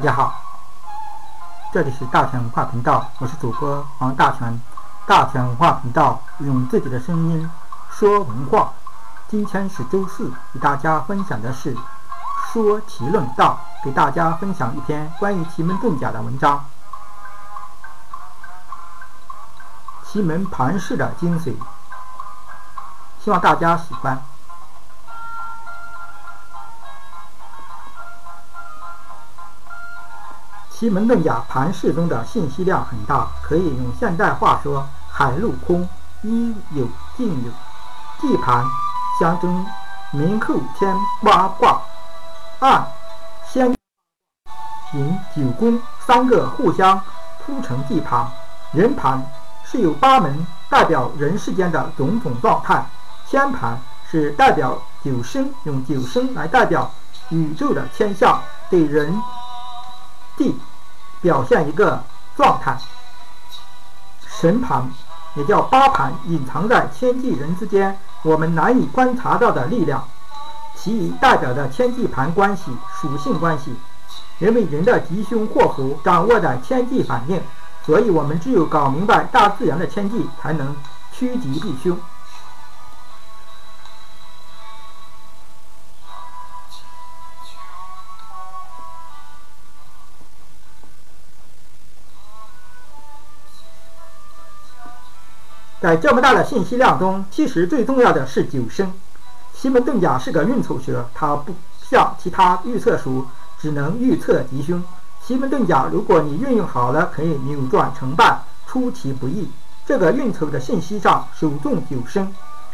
大家好，这里是大全文化频道，我是主播王大全。大全文化频道用自己的声音说文化。今天是周四，与大家分享的是说奇论道，给大家分享一篇关于奇门遁甲的文章。奇门盘式的精髓，希望大家喜欢。奇门遁甲盘式中的信息量很大，可以用现代话说：海陆空，应有尽有。地盘象征明后天八卦，二先引九宫三个互相铺成地盘。人盘是有八门，代表人世间的种种状态。天盘是代表九生，用九生来代表宇宙的天象，对人地。表现一个状态，神盘也叫八盘，隐藏在天地人之间，我们难以观察到的力量。其余代表的天地盘关系、属性关系，因为人的吉凶祸福掌握在天地反应，所以我们只有搞明白大自然的天地，才能趋吉避凶。在这么大的信息量中，其实最重要的是九生。奇门遁甲是个运筹学，它不像其他预测术，只能预测吉凶。奇门遁甲，如果你运用好了，可以扭转成败，出其不意。这个运筹的信息上首重九生。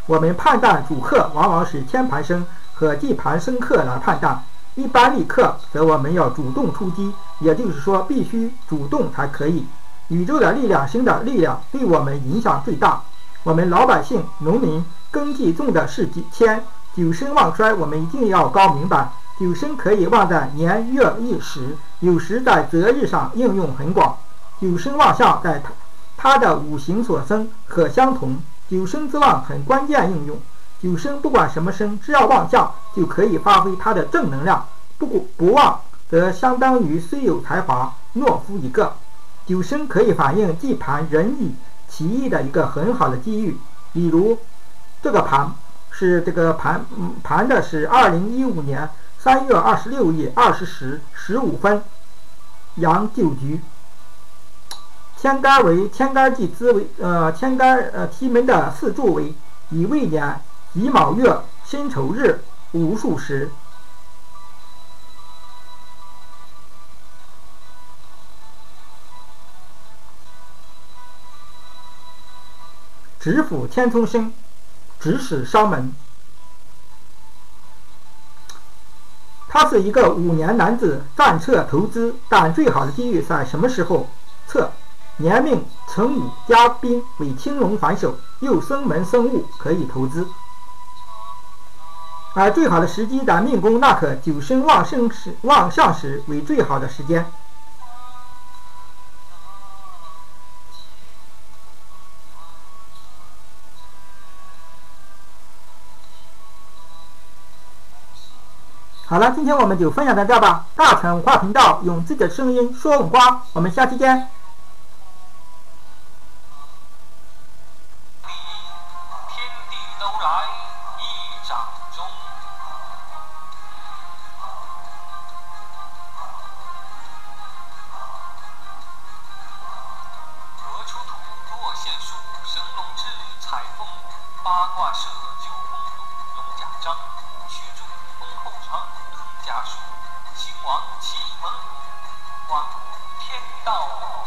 我们判断主客，往往是天盘生和地盘生客来判断。一般立客，则我们要主动出击，也就是说，必须主动才可以。宇宙的力量，星的力量对我们影响最大。我们老百姓、农民耕地种的是天，九生旺衰，我们一定要搞明白。九生可以旺在年月日时，有时在择日上应用很广。九生旺相，在它它的五行所生可相同。九生之旺很关键应用。九生不管什么生，只要旺相，就可以发挥它的正能量。不过不旺，则相当于虽有才华，懦夫一个。九生可以反映地盘人意奇异的一个很好的机遇，比如这个盘是这个盘盘的是二零一五年三月二十六日二十时十五分，阳九局，天干为天干地支为呃天干呃题门的四柱为乙未年乙卯月辛丑日午数时。直辅天冲星，直使商门。他是一个五年男子，战策投资，但最好的机遇在什么时候测？年命辰午加兵为青龙反手，又生门生物，可以投资。而最好的时机在命宫，那可九生旺盛时、旺相时为最好的时间。好了，今天我们就分享到这吧。大成文化频道用自己的声音说文化，我们下期见。八卦社九宫图，龙甲章，王，启蒙，王天道。